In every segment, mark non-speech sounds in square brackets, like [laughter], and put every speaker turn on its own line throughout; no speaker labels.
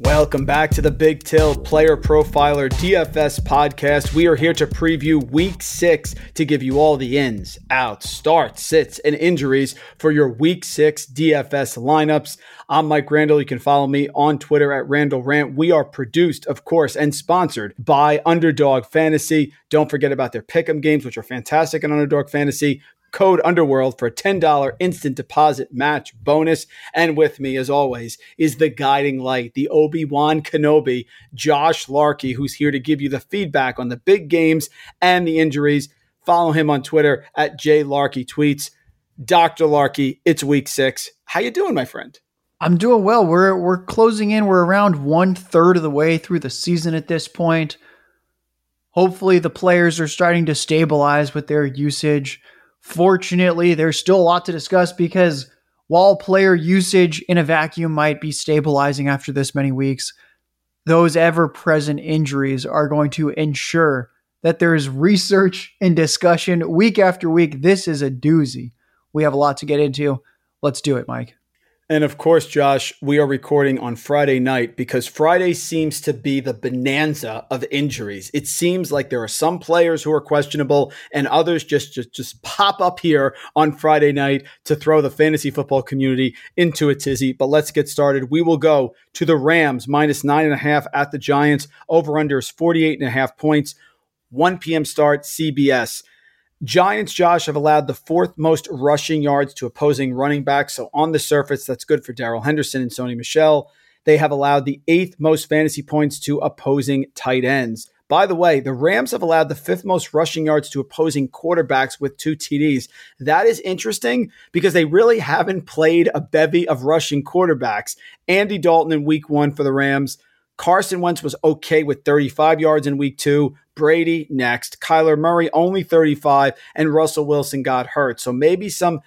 Welcome back to the Big Till Player Profiler DFS podcast. We are here to preview week six to give you all the ins, outs, starts, sits, and injuries for your week six DFS lineups. I'm Mike Randall. You can follow me on Twitter at Randall Rant. We are produced, of course, and sponsored by Underdog Fantasy. Don't forget about their pick'em games, which are fantastic in Underdog Fantasy code underworld for a $10 instant deposit match bonus. And with me as always is the guiding light the obi-wan kenobi josh larky who's here to give you the feedback on the big games and the injuries. Follow him on twitter at jlarky tweets. Dr larky it's week six. How you doing my friend?
I'm doing well. We're we're closing in. We're around one third of the way through the season at this point. Hopefully the players are starting to stabilize with their usage Fortunately, there's still a lot to discuss because while player usage in a vacuum might be stabilizing after this many weeks, those ever present injuries are going to ensure that there's research and discussion week after week. This is a doozy. We have a lot to get into. Let's do it, Mike.
And of course, Josh, we are recording on Friday night because Friday seems to be the bonanza of injuries. It seems like there are some players who are questionable and others just, just, just pop up here on Friday night to throw the fantasy football community into a tizzy. But let's get started. We will go to the Rams minus nine and a half at the Giants. Over under is 48 and a half points. 1 p.m. start, CBS. Giants, Josh, have allowed the fourth most rushing yards to opposing running backs. So on the surface, that's good for Darrell Henderson and Sony Michel. They have allowed the eighth most fantasy points to opposing tight ends. By the way, the Rams have allowed the fifth most rushing yards to opposing quarterbacks with two TDs. That is interesting because they really haven't played a bevy of rushing quarterbacks. Andy Dalton in week one for the Rams. Carson Wentz was okay with 35 yards in week two. Brady next. Kyler Murray only 35, and Russell Wilson got hurt. So maybe some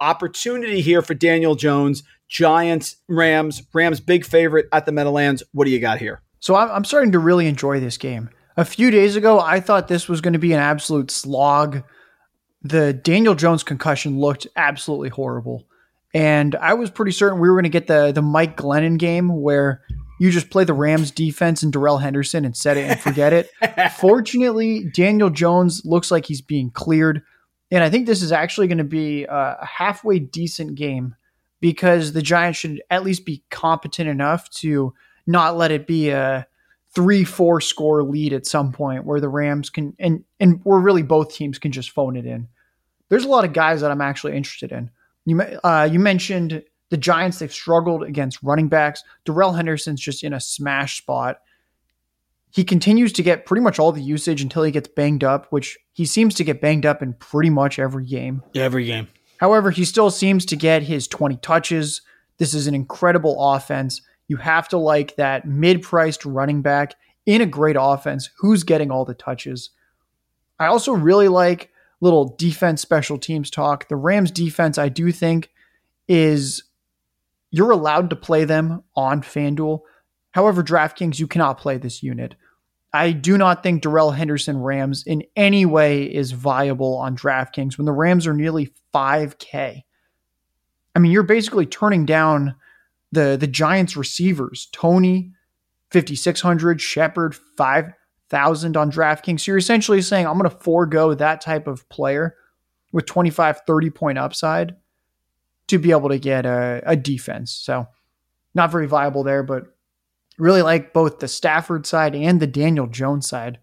opportunity here for Daniel Jones. Giants, Rams, Rams big favorite at the Meadowlands. What do you got here?
So I'm starting to really enjoy this game. A few days ago, I thought this was going to be an absolute slog. The Daniel Jones concussion looked absolutely horrible. And I was pretty certain we were going to get the the Mike Glennon game where you just play the Rams defense and Darrell Henderson and set it and forget it. [laughs] Fortunately, Daniel Jones looks like he's being cleared. And I think this is actually going to be a halfway decent game because the Giants should at least be competent enough to not let it be a three, four score lead at some point where the Rams can, and, and where really both teams can just phone it in. There's a lot of guys that I'm actually interested in. You, uh, you mentioned the Giants, they've struggled against running backs. Darrell Henderson's just in a smash spot. He continues to get pretty much all the usage until he gets banged up, which he seems to get banged up in pretty much every game.
Yeah, every game.
However, he still seems to get his 20 touches. This is an incredible offense. You have to like that mid priced running back in a great offense who's getting all the touches. I also really like little defense special teams talk. The Rams defense, I do think, is you're allowed to play them on FanDuel. However, DraftKings, you cannot play this unit. I do not think Darrell Henderson Rams in any way is viable on DraftKings when the Rams are nearly 5K. I mean, you're basically turning down the, the Giants receivers. Toney, 5,600, Shepard, 5,000 on DraftKings. So you're essentially saying, I'm going to forego that type of player with 25, 30 point upside to be able to get a, a defense. So not very viable there, but really like both the Stafford side and the Daniel Jones side.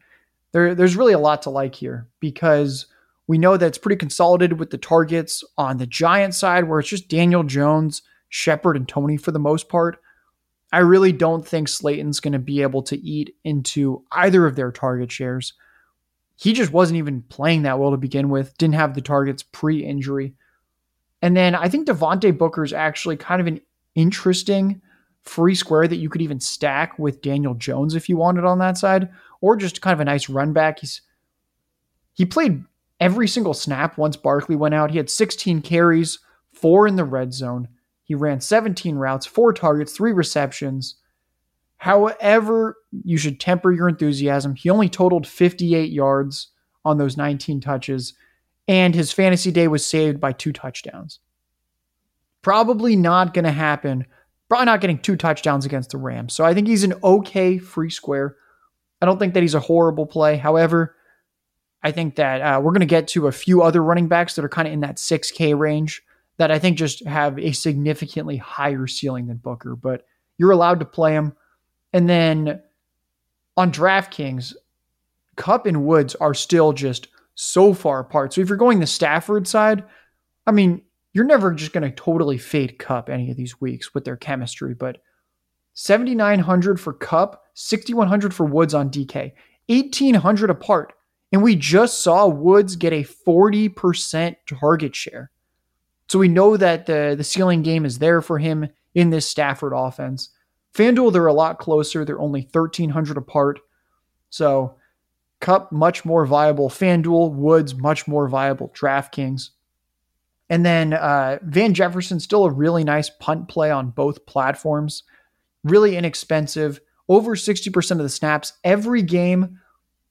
There, there's really a lot to like here because we know that it's pretty consolidated with the targets on the Giant side, where it's just Daniel Jones, Shepard and Toney for the most part. I really don't think Slayton's going to be able to eat into either of their target shares. He just wasn't even playing that well to begin with, didn't have the targets pre injury. And then I think Devontae Booker is actually kind of an interesting free square that you could even stack with Daniel Jones if you wanted on that side, or just kind of a nice run back. He's he played every single snap once Barkley went out. He had 16 carries, four in the red zone. He ran 17 routes, four targets, three receptions. However, you should temper your enthusiasm. He only totaled 58 yards on those 19 touches, and his fantasy day was saved by two touchdowns. Probably not going to happen. Probably not getting two touchdowns against the Rams. So I think he's an okay free square. I don't think that he's a horrible play. However, I think that uh, we're going to get to a few other running backs that are kind of in that 6K range that I think just have a significantly higher ceiling than Booker, but you're allowed to play him. And then on DraftKings, Kupp and Woods are still just so far apart. So if you're going the Stafford side, I mean, you're never just going to totally fade Kupp any of these weeks with their chemistry, but 7,900 for Kupp, 6,100 for Woods on DK, 1,800 apart. And we just saw Woods get a 40% target share. So we know that the, the ceiling game is there for him in this Stafford offense. FanDuel, they're a lot closer. They're only 1,300 apart. So Kupp, much more viable. FanDuel, Woods, much more viable. DraftKings. And then uh, Van Jefferson, still a really nice punt play on both platforms. Really inexpensive. Over 60% of the snaps every game.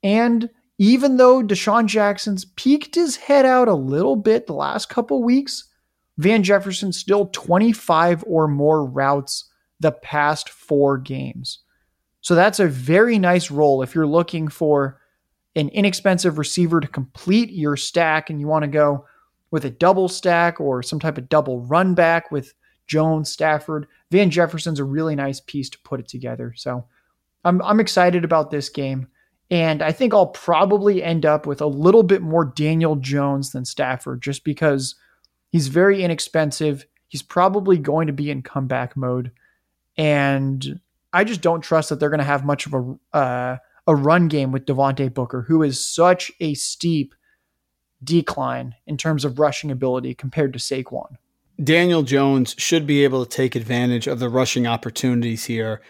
And even though DeSean Jackson's peeked his head out a little bit the last couple weeks, Van Jefferson still 25 or more routes the past four games. So that's a very nice role if you're looking for an inexpensive receiver to complete your stack and you want to go with a double stack or some type of double run back with Jones, Stafford. Van Jefferson's a really nice piece to put it together. So I'm, I'm excited about this game. And I think I'll probably end up with a little bit more Daniel Jones than Stafford just because he's very inexpensive. He's probably going to be in comeback mode. And I just don't trust that they're going to have much of a uh, a run game with Devontae Booker, who is such a steep decline in terms of rushing ability compared to Saquon.
Daniel Jones should be able to take advantage of the rushing opportunities here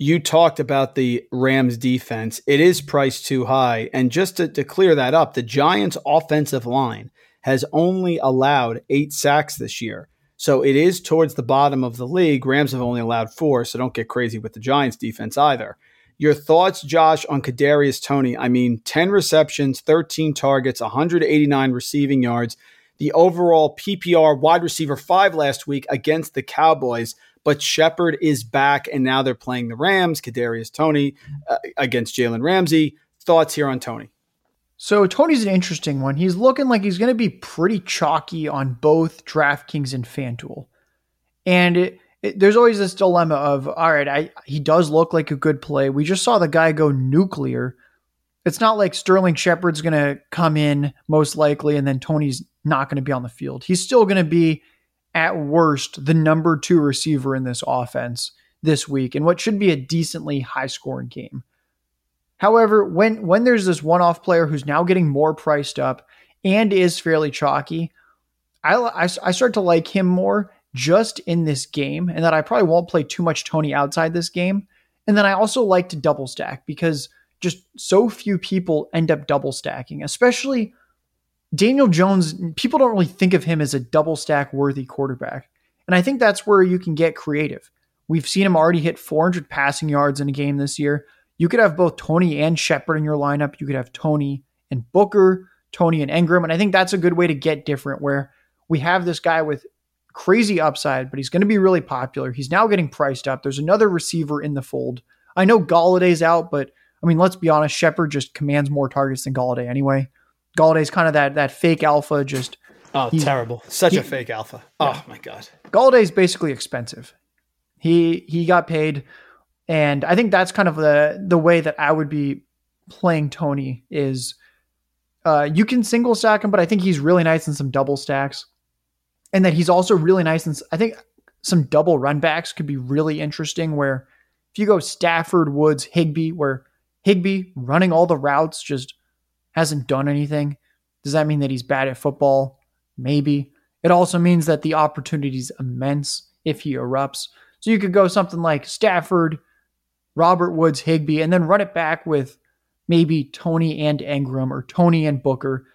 you talked about the Rams defense. It is priced too high. And just to, to, clear that up, the Giants' offensive line has only allowed eight sacks this year. So it is towards the bottom of the league. Rams have only allowed four, so don't get crazy with the Giants' defense either. Your thoughts, Josh, on Kadarius Toney? I mean, 10 receptions, 13 targets, 189 receiving yards. The overall PPR wide receiver five last week against the Cowboys but Shepard is back, and now they're playing the Rams. Kadarius Toney uh, against Jalen Ramsey. Thoughts here on Toney?
So Toney's an interesting one. He's looking like he's going to be pretty chalky on both DraftKings and FanDuel, and it, it, there's always this dilemma of all right, I, he does look like a good play. We just saw the guy go nuclear. It's not like Sterling Shepard's going to come in most likely, and then Toney's not going to be on the field. He's still going to be at worst, the number two receiver in this offense this week in what should be a decently high scoring game. However, when when there's this one off player who's now getting more priced up and is fairly chalky, I, I, I start to like him more just in this game, and that I probably won't play too much Toney outside this game. And then I also like to double stack because just so few people end up double stacking, especially Daniel Jones, people don't really think of him as a double stack worthy quarterback. And I think that's where you can get creative. We've seen him already hit 400 passing yards in a game this year. You could have both Toney and Shepard in your lineup. You could have Toney and Booker, Toney and Engram. And I think that's a good way to get different where we have this guy with crazy upside, but he's going to be really popular. He's now getting priced up. There's another receiver in the fold. I know Golladay's out, but I mean, let's be honest, Shepard just commands more targets than Golladay anyway. Golladay's kind of that that fake alpha. Just
oh, terrible! Such he, a fake alpha. Oh my god.
Golladay's basically expensive. He he got paid, and I think that's kind of the the way that I would be playing Toney is. Uh, you can single stack him, but I think he's really nice in some double stacks, and that he's also really nice. And I think some double run backs could be really interesting where if you go Stafford, Woods, Higbee, where Higbee running all the routes just hasn't done anything. Does that mean that he's bad at football? Maybe. It also means that the opportunity is immense if he erupts. So you could go something like Stafford, Robert Woods, Higbee, and then run it back with maybe Toney and Engram or Toney and Booker.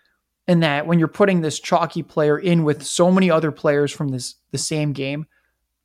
And that when you're putting this chalky player in with so many other players from this the same game,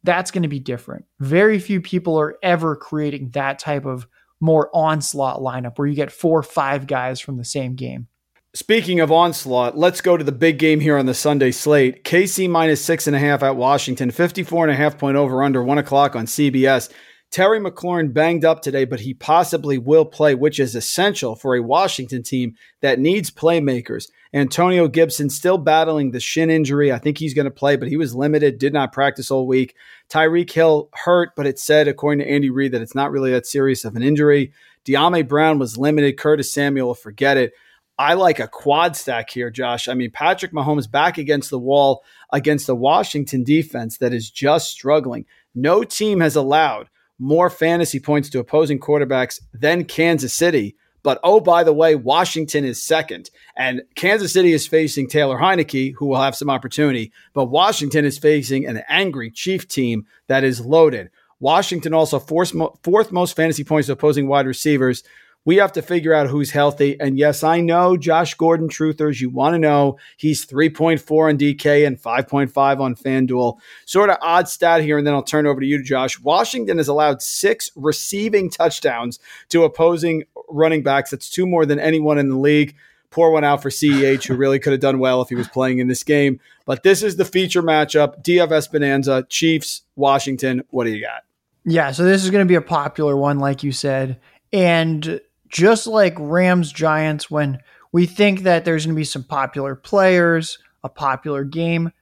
that's going to be different. Very few people are ever creating that type of more onslaught lineup where you get four or five guys from the same game.
Speaking of onslaught, let's go to the big game here on the Sunday slate. KC minus six and a half at Washington, 54 and a half point over under one o'clock on CBS. Terry McLaurin banged up today, but he possibly will play, which is essential for a Washington team that needs playmakers. Antonio Gibson still battling the shin injury. I think he's going to play, but he was limited, did not practice all week. Tyreek Hill hurt, but it said, according to Andy Reid, that it's not really that serious of an injury. Dyami Brown was limited. Curtis Samuel, forget it. I like a quad stack here, Josh. I mean, Patrick Mahomes back against the wall against the Washington defense that is just struggling. No team has allowed more fantasy points to opposing quarterbacks than Kansas City. But oh, by the way, Washington is second. And Kansas City is facing Taylor Heinicke, who will have some opportunity. But Washington is facing an angry Chief team that is loaded. Washington also fourth, fourth most fantasy points to opposing wide receivers. We have to figure out who's healthy. And yes, I know Josh Gordon truthers. You want to know he's 3.4 on DK and 5.5 on FanDuel. Sort of odd stat here. And then I'll turn over to you, Josh. Washington has allowed six receiving touchdowns to opposing running backs. That's two more than anyone in the league. Pour one out for CEH, who really could have done well if he was playing in this game. But this is the feature matchup DFS Bonanza, Chiefs, Washington. What do you got?
Yeah, so this is going to be a popular one, like you said. And just like Rams Giants, when we think that there's going to be some popular players, a popular game,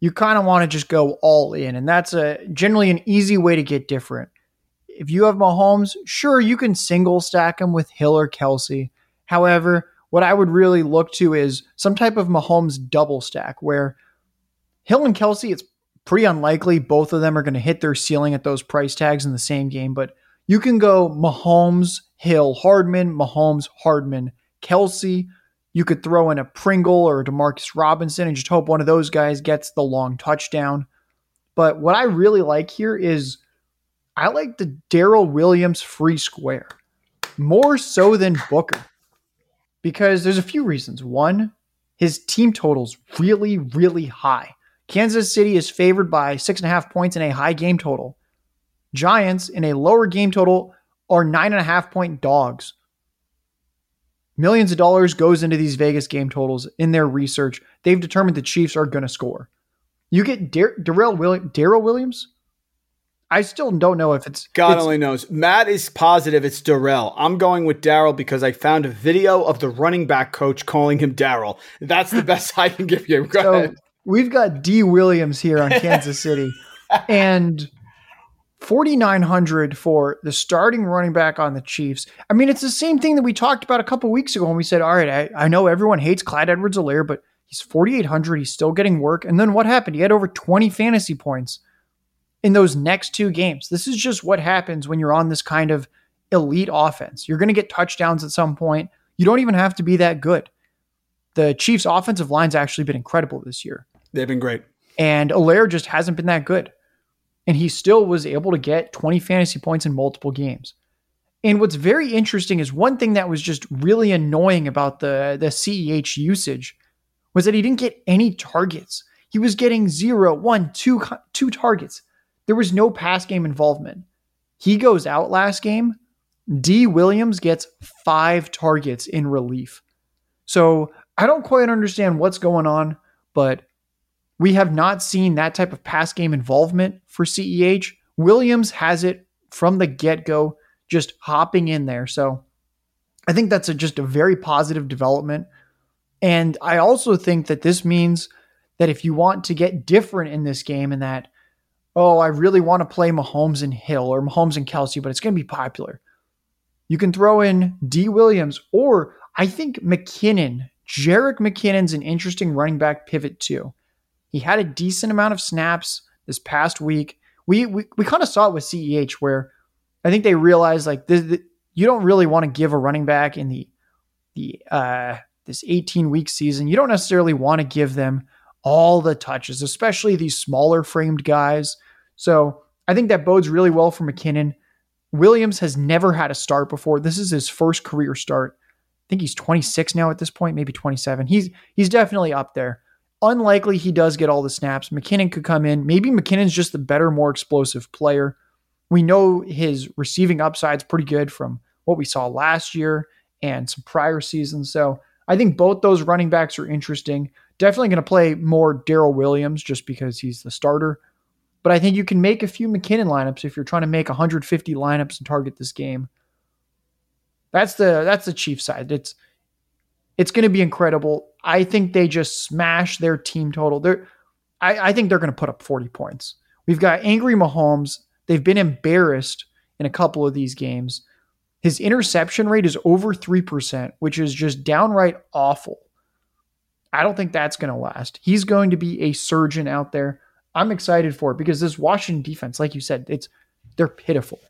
you kind of want to just go all in. And that's a generally an easy way to get different. If you have Mahomes, sure, you can single stack him with Hill or Kelce. However, what I would really look to is some type of Mahomes double stack where Hill and Kelce, it's pretty unlikely both of them are going to hit their ceiling at those price tags in the same game, but you can go Mahomes, Hill, Hardman, Mahomes, Hardman, Kelce. You could throw in a Pringle or a Demarcus Robinson and just hope one of those guys gets the long touchdown. But what I really like here is I like the Daryl Williams free square more so than Booker because there's a few reasons. One, his team total's really, really high. Kansas City is favored by six and a half points in a high game total. Giants in a lower game total are nine and a half point dogs. Millions of dollars goes into these Vegas game totals in their research. They've determined the Chiefs are going to score. You get Dar- Darrell Williams, Darrell Williams. I still don't know if it's
God
it's,
only knows. Matt is positive it's Darrell. I'm going with Darrell because I found a video of the running back coach calling him Darrell. That's the [laughs] best I can give you. Go
so
ahead.
We've got D Williams here on [laughs] Kansas City, and 4900 for the starting running back on the Chiefs. I mean, it's the same thing that we talked about a couple weeks ago when we said, all right, I, I know everyone hates Clyde Edwards Helaire, but he's 4800. He's still getting work. And then what happened? He had over 20 fantasy points in those next two games. This is just what happens when you're on this kind of elite offense. You're going to get touchdowns at some point. You don't even have to be that good. The Chiefs' offensive line's actually been incredible this year.
They've been great.
And Helaire just hasn't been that good and he still was able to get 20 fantasy points in multiple games. And what's very interesting is one thing that was just really annoying about the, the CEH usage was that he didn't get any targets. He was getting zero, one, two, two targets. There was no pass game involvement. He goes out last game. D. Williams gets five targets in relief. So I don't quite understand what's going on, but we have not seen that type of pass game involvement for CEH. Williams has it from the get go, just hopping in there. So I think that's a, just a very positive development. And I also think that this means that if you want to get different in this game, and that, oh, I really want to play Mahomes and Hill or Mahomes and Kelce, but it's going to be popular, you can throw in D. Williams, or I think McKinnon. Jerick McKinnon's an interesting running back pivot too. He had a decent amount of snaps this past week. We we, we kind of saw it with CEH where I think they realized like this, you don't really want to give a running back in the the uh, this 18 week season. You don't necessarily want to give them all the touches, especially these smaller framed guys. So I think that bodes really well for McKinnon. Williams has never had a start before. This is his first career start. I think he's 26 now at this point, maybe 27. He's he's definitely up there. Unlikely he does get all the snaps. McKinnon could come in. Maybe McKinnon's just the better, more explosive player. We know his receiving upside's pretty good from what we saw last year and some prior seasons. So I think both those running backs are interesting. Definitely going to play more Daryl Williams just because he's the starter. But I think you can make a few McKinnon lineups if you're trying to make 150 lineups and target this game. That's the that's the Chiefs side. It's it's going to be incredible. I think they just smash their team total. They're, I, I think they're going to put up 40 points. We've got angry Mahomes. They've been embarrassed in a couple of these games. His interception rate is over 3%, which is just downright awful. I don't think that's going to last. He's going to be a surgeon out there. I'm excited for it because this Washington defense, like you said, it's they're pitiful.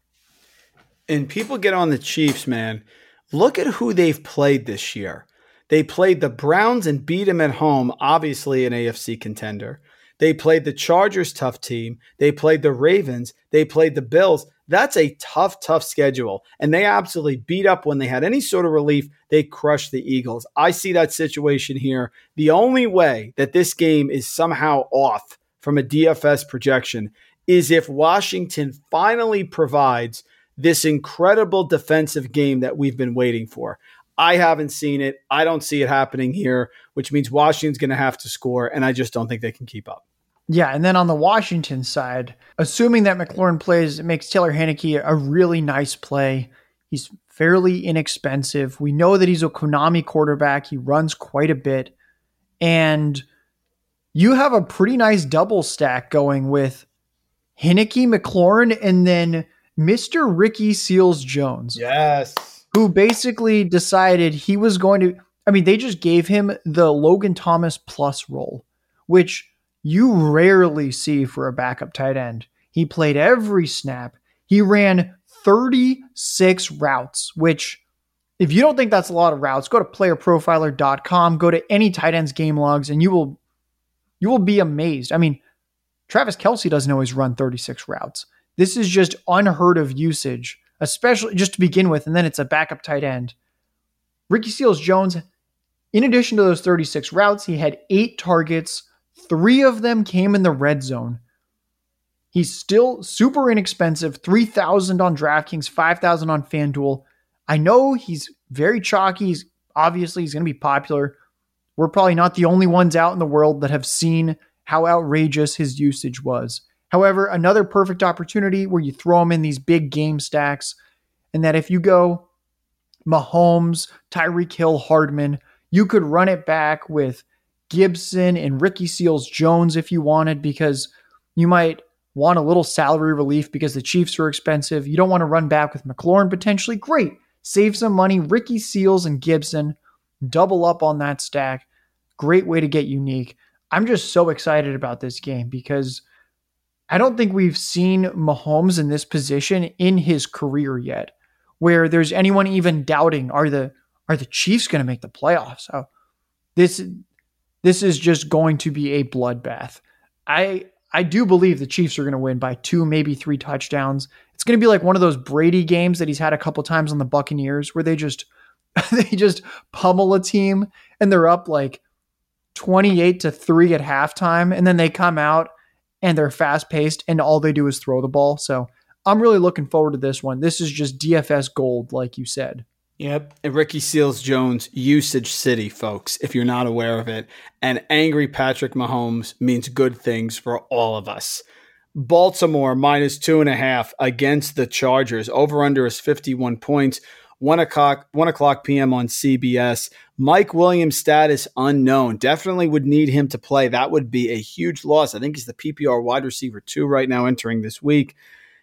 And people get on the Chiefs, man. Look at who they've played this year. They played the Browns and beat them at home, obviously an AFC contender. They played the Chargers, tough team. They played the Ravens. They played the Bills. That's a tough, tough schedule. And they absolutely beat up when they had any sort of relief. They crushed the Eagles. I see that situation here. The only way that this game is somehow off from a DFS projection is if Washington finally provides this incredible defensive game that we've been waiting for. I haven't seen it. I don't see it happening here, which means Washington's going to have to score, and I just don't think they can keep up.
Yeah, and then on the Washington side, assuming that McLaurin plays, it makes Taylor Heinicke a really nice play. He's fairly inexpensive. We know that he's a Konami quarterback. He runs quite a bit. And you have a pretty nice double stack going with Heinicke, McLaurin, and then Mr. Ricky Seals Jones.
Yes
who basically decided he was going to. I mean, they just gave him the Logan Thomas plus role, which you rarely see for a backup tight end. He played every snap. He ran 36 routes, which, if you don't think that's a lot of routes, go to playerprofiler.com, go to any tight ends game logs, and you will you will be amazed. I mean, Travis Kelce doesn't always run 36 routes. This is just unheard of usage especially just to begin with, and then it's a backup tight end. Ricky Seals Jones, in addition to those 36 routes, he had eight targets. Three of them came in the red zone. He's still super inexpensive 3000 on DraftKings, 5000 on FanDuel. I know he's very chalky. He's, obviously, he's going to be popular. We're probably not the only ones out in the world that have seen how outrageous his usage was. However, another perfect opportunity where you throw them in these big game stacks, and that if you go Mahomes, Tyreek Hill, Hardman, you could run it back with Gibson and Ricky Seals Jones if you wanted, because you might want a little salary relief because the Chiefs are expensive. You don't want to run back with McLaurin potentially. Great. Save some money. Ricky Seals and Gibson, double up on that stack. Great way to get unique. I'm just so excited about this game because I don't think we've seen Mahomes in this position in his career yet, where there's anyone even doubting are the are the Chiefs going to make the playoffs? So this this is just going to be a bloodbath. I I do believe the Chiefs are going to win by two, maybe three touchdowns. It's going to be like one of those Brady games that he's had a couple times on the Buccaneers, where they just [laughs] they just pummel a team and they're up like twenty eight to three at halftime, and then they come out and they're fast paced and all they do is throw the ball. So I'm really looking forward to this one. This is just DFS gold, like you said.
Yep. And Ricky Seals Jones, usage city, folks, if you're not aware of it. And angry Patrick Mahomes means good things for all of us. Baltimore minus two and a half against the Chargers. Over under is 51 points. One o'clock, one o'clock p.m. on CBS. Mike Williams status unknown. Definitely would need him to play. That would be a huge loss. I think he's the PPR wide receiver two right now entering this week.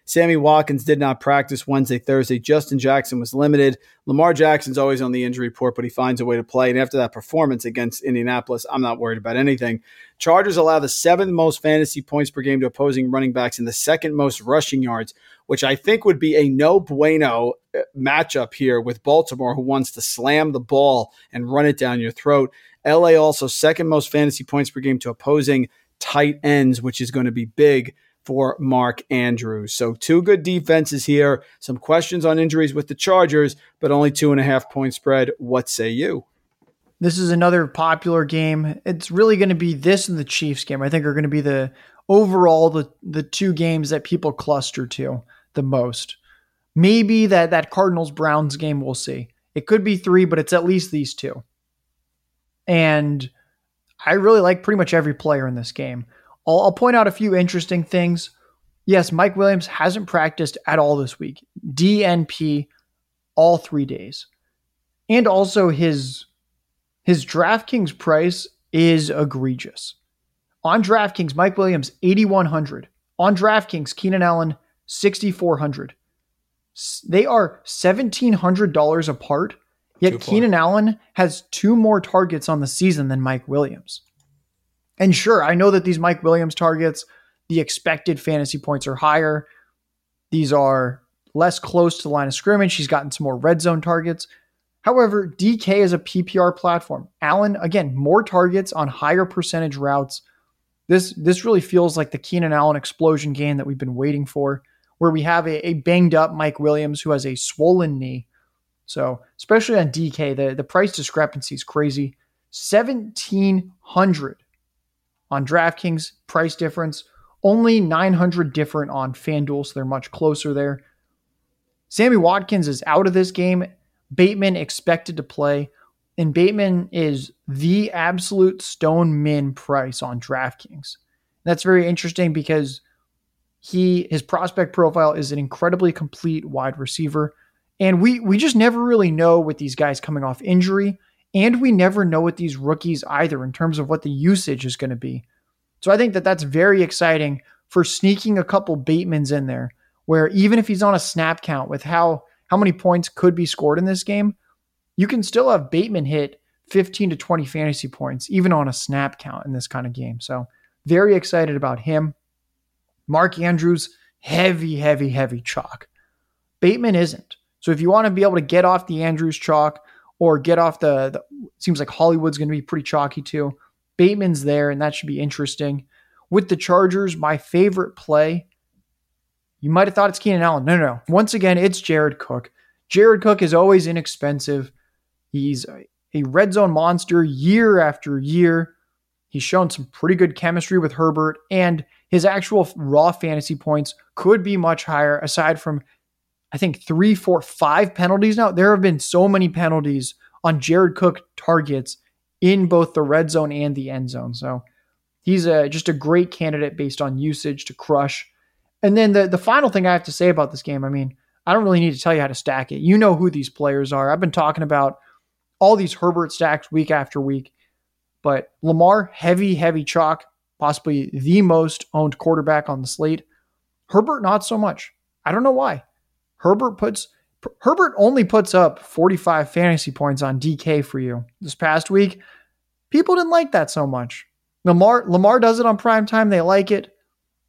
Sammy Watkins did not practice Wednesday, Thursday. Justin Jackson was limited. Lamar Jackson's always on the injury report, but he finds a way to play. And after that performance against Indianapolis, I'm not worried about anything. Chargers allow the seventh most fantasy points per game to opposing running backs and the second most rushing yards, which I think would be a no bueno uh, matchup here with Baltimore, who wants to slam the ball and run it down your throat. LA also second most fantasy points per game to opposing tight ends, which is going to be big for Mark Andrews. So, two good defenses here. Some questions on injuries with the Chargers, but only two and a half point spread. What say you?
This is another popular game. It's really going to be this and the Chiefs game. I think are going to be the overall the the two games that people cluster to the most. Maybe that that Cardinals Browns game we'll see. It could be 3, but it's at least these two. And I really like pretty much every player in this game. I'll, I'll point out a few interesting things. Yes, Mike Williams hasn't practiced at all this week. DNP all three days. And also his his DraftKings price is egregious. On DraftKings, Mike Williams 8100. On DraftKings, Keenan Allen 6400. They are $1700 apart, yet Keenan Allen has two more targets on the season than Mike Williams. And sure, I know that these Mike Williams targets, the expected fantasy points are higher. These are less close to the line of scrimmage. He's gotten some more red zone targets. However, DK is a PPR platform. Allen, again, more targets on higher percentage routes. This this really feels like the Keenan Allen explosion game that we've been waiting for, where we have a, a banged up Mike Williams who has a swollen knee. So, especially on DK, the, the price discrepancy is crazy. 1700 on DraftKings, price difference. Only 900 different on FanDuel, so they're much closer there. Sammy Watkins is out of this game. Bateman expected to play, and Bateman is the absolute stone min price on DraftKings. That's very interesting because he his prospect profile is an incredibly complete wide receiver, and we we just never really know with these guys coming off injury and we never know with these rookies either in terms of what the usage is going to be. So I think that that's very exciting for sneaking a couple Batemans in there, where even if he's on a snap count with how how many points could be scored in this game, you can still have Bateman hit 15 to 20 fantasy points even on a snap count in this kind of game. So very excited about him. Mark Andrews, heavy, heavy, heavy chalk. Bateman isn't. So if you want to be able to get off the Andrews chalk, or get off the, the seems like Hollywood's going to be pretty chalky too. Bateman's there, and that should be interesting. With the Chargers, my favorite play, you might have thought it's Keenan Allen. No, no, no. Once again, it's Jared Cook. Jared Cook is always inexpensive. He's a, a red zone monster year after year. He's shown some pretty good chemistry with Herbert, and his actual raw fantasy points could be much higher aside from I think three, four, five penalties now. There have been so many penalties on Jared Cook targets in both the red zone and the end zone. So he's a, just a great candidate based on usage to crush. And then the, the final thing I have to say about this game, I mean, I don't really need to tell you how to stack it. You know who these players are. I've been talking about all these Herbert stacks week after week. But Lamar, heavy, heavy chalk, possibly the most owned quarterback on the slate. Herbert, not so much. I don't know why. Herbert puts Herbert only puts up 45 fantasy points on DK for you this past week. People didn't like that so much. Lamar Lamar does it on prime time. They like it.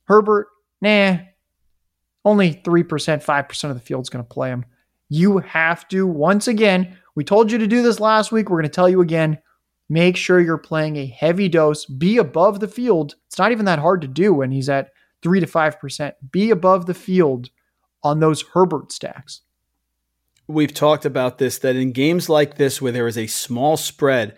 Herbert, nah. Only 3%, 5% of the field's going to play him. You have to, once again, we told you to do this last week. We're going to tell you again. Make sure you're playing a heavy dose. Be above the field. It's not even that hard to do when he's at 3 to 5%. Be above the field on those Herbert stacks.
We've talked about this that in games like this where there is a small spread,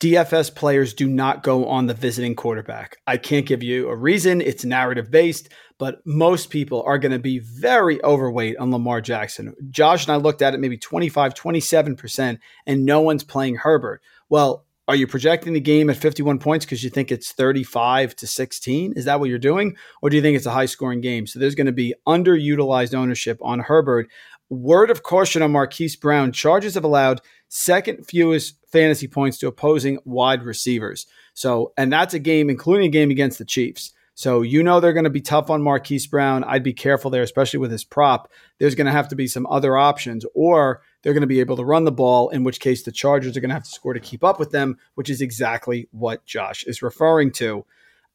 DFS players do not go on the visiting quarterback. I can't give you a reason, it's narrative based, but most people are going to be very overweight on Lamar Jackson. Josh and I looked at it maybe 25, 27%, and no one's playing Herbert. Well, are you projecting the game at 51 points because you think it's 35 to 16? Is that what you're doing? Or do you think it's a high scoring game? So there's going to be underutilized ownership on Herbert. Word of caution on Marquise Brown. Charges have allowed second fewest fantasy points to opposing wide receivers. So, and that's a game, including a game against the Chiefs. So you know they're going to be tough on Marquise Brown. I'd be careful there, especially with his prop. There's going to have to be some other options, or they're going to be able to run the ball, in which case the Chargers are going to have to score to keep up with them, which is exactly what Josh is referring to.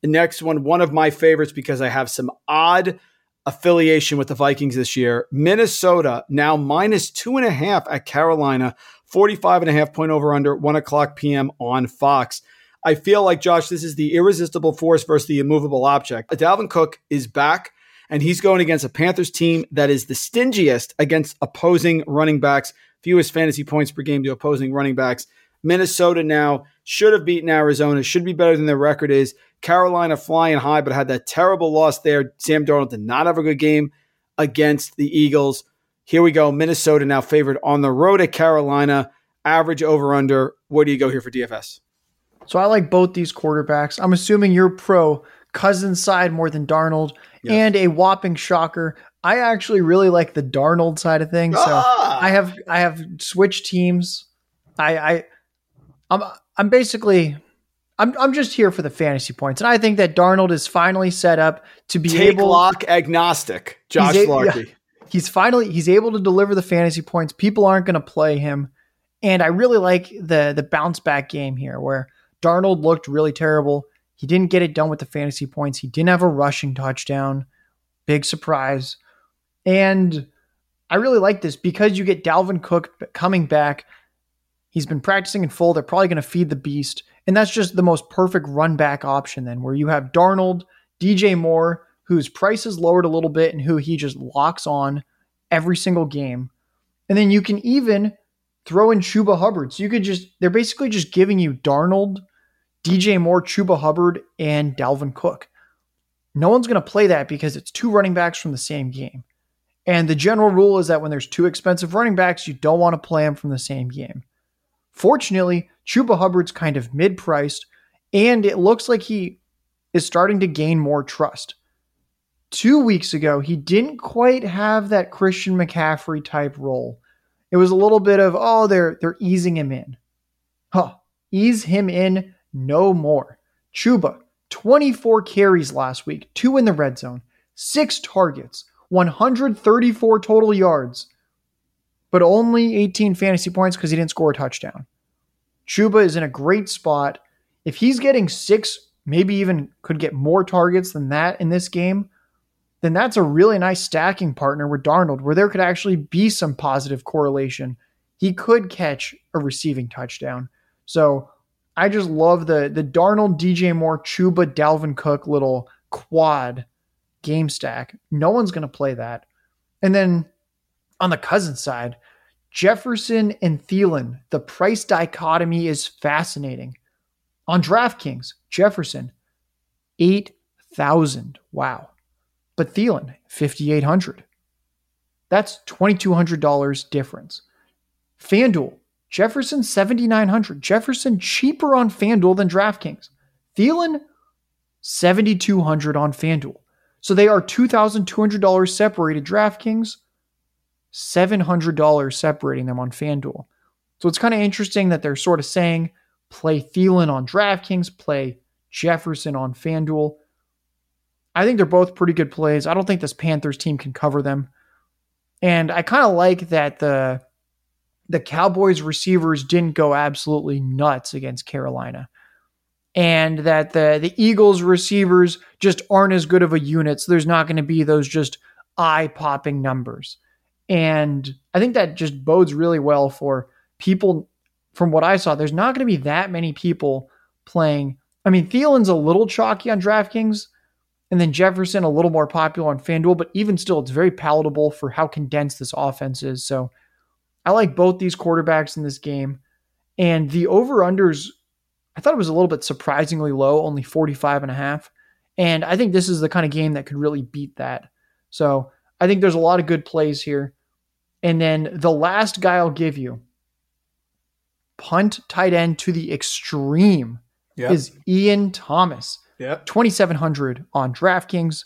The next one, one of my favorites because I have some odd affiliation with the Vikings this year. Minnesota now minus two and a half at Carolina, 45 and a half point over under, one o'clock p.m. on Fox. I feel like, Josh, this is the irresistible force versus the immovable object. Dalvin Cook is back, and he's going against a Panthers team that is the stingiest against opposing running backs, fewest fantasy points per game to opposing running backs. Minnesota now should have beaten Arizona, should be better than their record is. Carolina flying high, but had that terrible loss there. Sam Darnold did not have a good game against the Eagles. Here we go. Minnesota now favored on the road at Carolina. Average over under. Where do you go here for DFS?
So I like both these quarterbacks. I'm assuming you're pro Cousins side more than Darnold, yes. and a whopping shocker. I actually really like the Darnold side of things. So ah! I have I have switched teams. I I I'm I'm basically I'm I'm just here for the fantasy points, and I think that Darnold is finally set up to be
Take
able
lock agnostic. Josh he's a, Larky. Yeah, [laughs]
he's finally he's able to deliver the fantasy points. People aren't going to play him, and I really like the the bounce back game here where Darnold looked really terrible. He didn't get it done with the fantasy points. He didn't have a rushing touchdown. Big surprise. And I really like this because you get Dalvin Cook coming back. He's been practicing in full. They're probably going to feed the beast. And that's just the most perfect run back option, then, where you have Darnold, DJ Moore, whose price is lowered a little bit and who he just locks on every single game. And then you can even throw in Chuba Hubbard. So you could just, they're basically just giving you Darnold, DJ Moore, Chuba Hubbard, and Dalvin Cook. No one's going to play that because it's two running backs from the same game. And the general rule is that when there's two expensive running backs, you don't want to play them from the same game. Fortunately, Chuba Hubbard's kind of mid priced, and it looks like he is starting to gain more trust. Two weeks ago, he didn't quite have that Christian McCaffrey type role. It was a little bit of, oh, they're they're easing him in. Huh. Ease him in no more. Chuba, 24 carries last week, two in the red zone, six targets, 134 total yards, but only 18 fantasy points because he didn't score a touchdown. Chuba is in a great spot. If he's getting six, maybe even could get more targets than that in this game, then that's a really nice stacking partner with Darnold, where there could actually be some positive correlation. He could catch a receiving touchdown. So I just love the the Darnold, DJ Moore, Chuba, Dalvin Cook little quad game stack. No one's going to play that. And then on the Cousins side, Jefferson and Thielen, the price dichotomy is fascinating. On DraftKings, Jefferson, 8,000. Wow. But Thielen, 5,800. That's $2,200 difference. FanDuel, Jefferson, 7,900. Jefferson cheaper on FanDuel than DraftKings. Thielen, 7,200 on FanDuel. So they are $2,200 separated. DraftKings, $700 separating them on FanDuel. So it's kind of interesting that they're sort of saying play Thielen on DraftKings, play Jefferson on FanDuel. I think they're both pretty good plays. I don't think this Panthers team can cover them. And I kind of like that the the Cowboys receivers didn't go absolutely nuts against Carolina. And that the the Eagles receivers just aren't as good of a unit. So there's not going to be those just eye-popping numbers. And I think that just bodes really well for people. From what I saw, there's not going to be that many people playing. I mean, Thielen's a little chalky on DraftKings, and then Jefferson a little more popular on FanDuel, but even still, it's very palatable for how condensed this offense is. So I like both these quarterbacks in this game. And the over-unders, I thought it was a little bit surprisingly low, only 45 and a half. And I think this is the kind of game that could really beat that. So I think there's a lot of good plays here. And then the last guy I'll give you, punt tight end to the extreme, yep. is Ian Thomas.
Yep.
2,700 on DraftKings,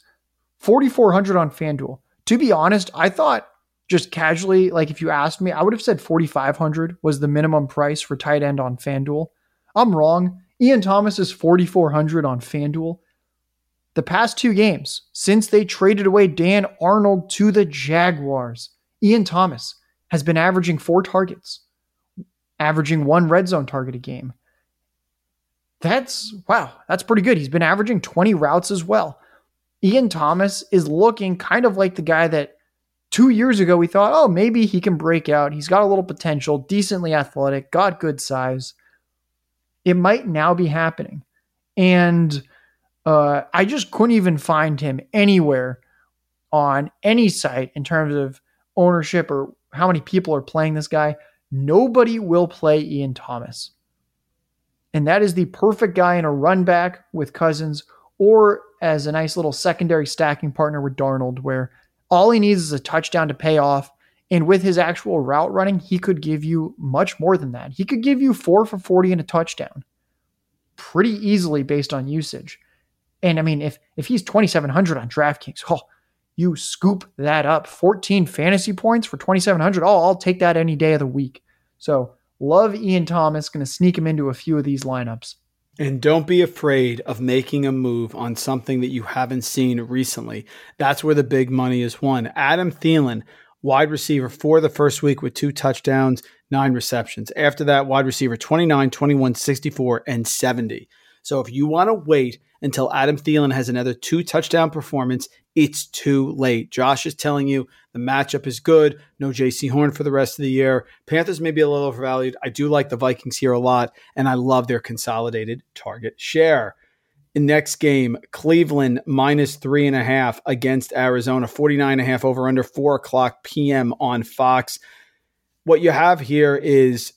4,400 on FanDuel. To be honest, I thought just casually, like if you asked me, I would have said 4,500 was the minimum price for tight end on FanDuel. I'm wrong. Ian Thomas is 4,400 on FanDuel. the past two games, since they traded away Dan Arnold to the Jaguars, Ian Thomas has been averaging four targets, averaging one red zone target a game. That's wow, that's pretty good. He's been averaging 20 routes as well. Ian Thomas is looking kind of like the guy that two years ago we thought, oh, maybe he can break out. He's got a little potential, decently athletic, got good size. It might now be happening. And uh, I just couldn't even find him anywhere on any site in terms of ownership or how many people are playing this guy. Nobody will play Ian Thomas. And that is the perfect guy in a run back with Cousins or as a nice little secondary stacking partner with Darnold, where all he needs is a touchdown to pay off. And with his actual route running, he could give you much more than that. He could give you four for 40 and a touchdown pretty easily based on usage. And I mean, if if he's 2,700 on DraftKings, oh, you scoop that up. 14 fantasy points for 2,700. Oh, I'll take that any day of the week. So love Ian Thomas. Going to sneak him into a few of these lineups.
And don't be afraid of making a move on something that you haven't seen recently. That's where the big money is won. Adam Thielen, wide receiver for the first week with two touchdowns, nine receptions. After that, wide receiver 29, 21, 64, and 70. So if you want to wait until Adam Thielen has another two touchdown performance, it's too late. Josh is telling you the matchup is good. No Jaycee Horn for the rest of the year. Panthers may be a little overvalued. I do like the Vikings here a lot, and I love their consolidated target share. In next game, Cleveland minus three and a half against Arizona, 49 and a half over under four o'clock p.m. on Fox. What you have here is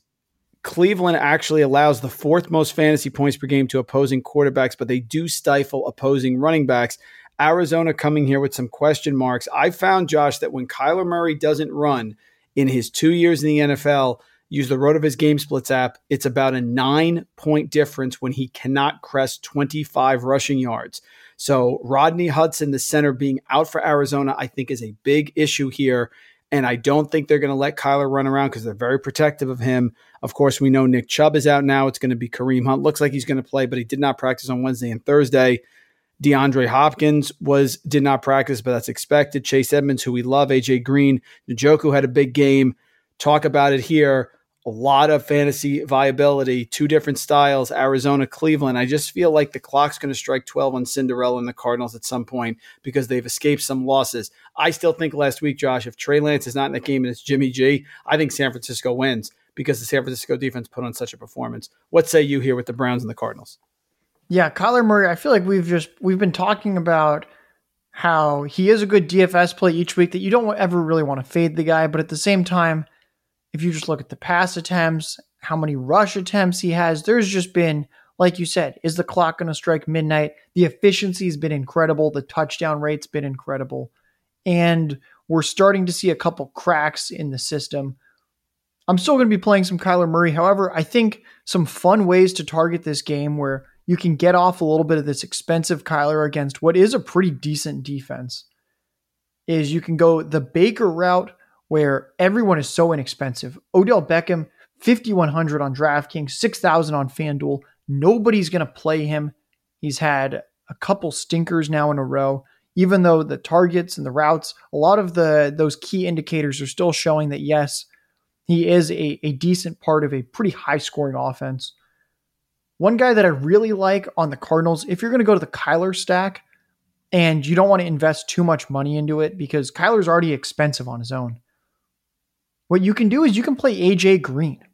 Cleveland actually allows the fourth most fantasy points per game to opposing quarterbacks, but they do stifle opposing running backs. Arizona coming here with some question marks. I found, Josh, that when Kyler Murray doesn't run in his two years in the NFL, use the RotoViz Game Splits app, it's about a nine point difference when he cannot crest 25 rushing yards. So Rodney Hudson, the center, being out for Arizona, I think is a big issue here. And I don't think they're going to let Kyler run around because they're very protective of him. Of course, we know Nick Chubb is out now. It's going to be Kareem Hunt. Looks like he's going to play, but he did not practice on Wednesday and Thursday. DeAndre Hopkins was did not practice, but that's expected. Chase Edmonds, who we love, AJ Green, Njoku had a big game. Talk about it here a lot of fantasy viability, two different styles, Arizona, Cleveland. I just feel like the clock's going to strike 12 on Cinderella and the Cardinals at some point because they've escaped some losses. I still think last week, Josh, if Trey Lance is not in the game and it's Jimmy G, I think San Francisco wins because the San Francisco defense put on such a performance. What say you here with the Browns and the Cardinals?
Yeah, Kyler Murray, I feel like we've just we've been talking about how he is a good DFS play each week that you don't ever really want to fade the guy, but at the same time, if you just look at the pass attempts, how many rush attempts he has, there's just been, like you said, is the clock going to strike midnight? The efficiency has been incredible. The touchdown rate's been incredible. And we're starting to see a couple cracks in the system. I'm still going to be playing some Kyler Murray. However, I think some fun ways to target this game where you can get off a little bit of this expensive Kyler against what is a pretty decent defense is you can go the Baker route where everyone is so inexpensive. Odell Beckham, 5,100 on DraftKings, 6,000 on FanDuel. Nobody's going to play him. He's had a couple stinkers now in a row. Even though the targets and the routes, a lot of the those key indicators are still showing that yes, he is a, a decent part of a pretty high scoring offense. One guy that I really like on the Cardinals, if you're going to go to the Kyler stack and you don't want to invest too much money into it because Kyler's already expensive on his own, what you can do is you can play AJ Green.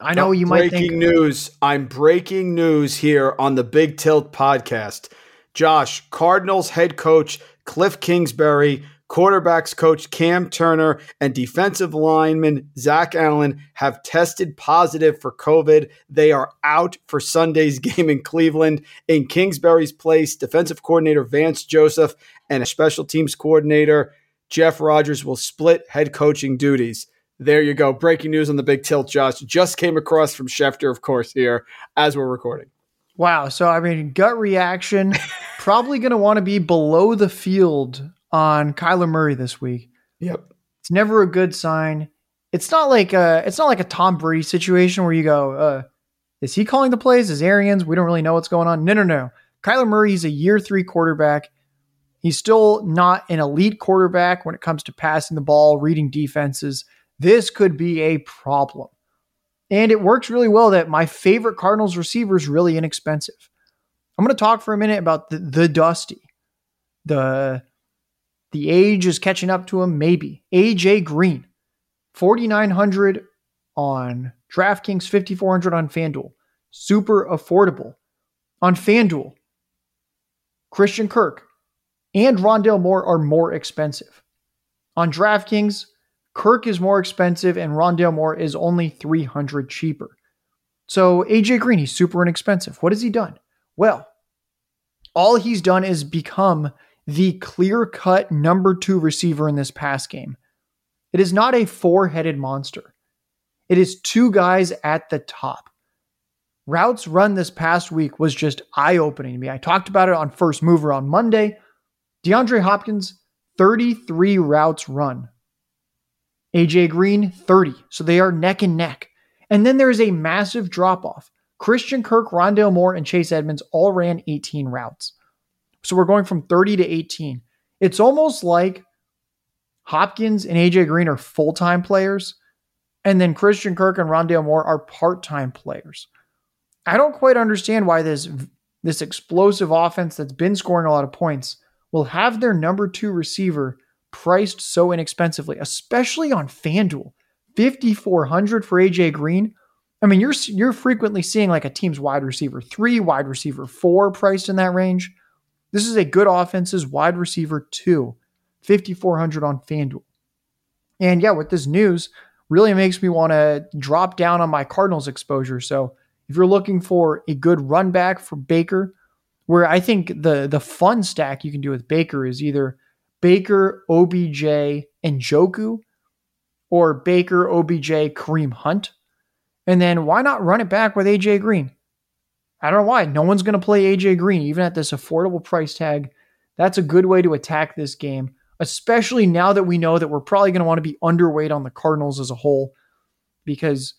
I know you might be
breaking news. I'm breaking news here on the Big Tilt podcast. Josh, Cardinals head coach Cliff Kingsbury, quarterbacks coach Cam Turner, and defensive lineman Zach Allen have tested positive for COVID. They are out for Sunday's [laughs] game in Cleveland. In Kingsbury's place, defensive coordinator Vance Joseph and a special teams coordinator Jeff Rogers will split head coaching duties. There you go. Breaking news on the big tilt, Josh. Just came across from Schefter, of course, here as we're recording.
Wow. So, I mean, gut reaction [laughs] probably going to want to be below the field on Kyler Murray this week.
Yep.
It's never a good sign. It's not like a, it's not like a Tom Brady situation where you go, uh, is he calling the plays? Is Arians? We don't really know what's going on. No, no, no. Kyler Murray, is a year three quarterback. He's still not an elite quarterback when it comes to passing the ball, reading defenses. This could be a problem. And it works really well that my favorite Cardinals receiver is really inexpensive. I'm going to talk for a minute about the, the Dusty. The the age is catching up to him, maybe. AJ Green, 4,900 on DraftKings, 5,400 on FanDuel. Super affordable. On FanDuel, Christian Kirk and Rondale Moore are more expensive. On DraftKings, Kirk is more expensive and Rondale Moore is only 300 cheaper. So AJ Green, he's super inexpensive. What has he done? Well, all he's done is become the clear cut number two receiver in this pass game. It is not a four headed monster, it is two guys at the top. Routes run this past week was just eye opening to me. I talked about it on First Mover on Monday. DeAndre Hopkins, 33 routes run. AJ Green, 30. So they are neck and neck. And then there is a massive drop off. Christian Kirk, Rondale Moore, and Chase Edmonds all ran 18 routes. So we're going from 30 to 18. It's almost like Hopkins and AJ Green are full time players, and then Christian Kirk and Rondale Moore are part time players. I don't quite understand why this this explosive offense that's been scoring a lot of points will have their number two receiver priced so inexpensively, especially on FanDuel. 5400 for AJ Green. I mean, you're you're frequently seeing like a team's wide receiver 3, wide receiver 4 priced in that range. This is a good offense's wide receiver two, 5,400 on FanDuel. And yeah, with this news, really makes me want to drop down on my Cardinals exposure. So if you're looking for a good run back for Baker, where I think the the fun stack you can do with Baker is either Baker, OBJ, and Njoku, or Baker, OBJ, Kareem Hunt. And then why not run it back with AJ Green? I don't know why. No one's going to play AJ Green, even at this affordable price tag. That's a good way to attack this game, especially now that we know that we're probably going to want to be underweight on the Cardinals as a whole because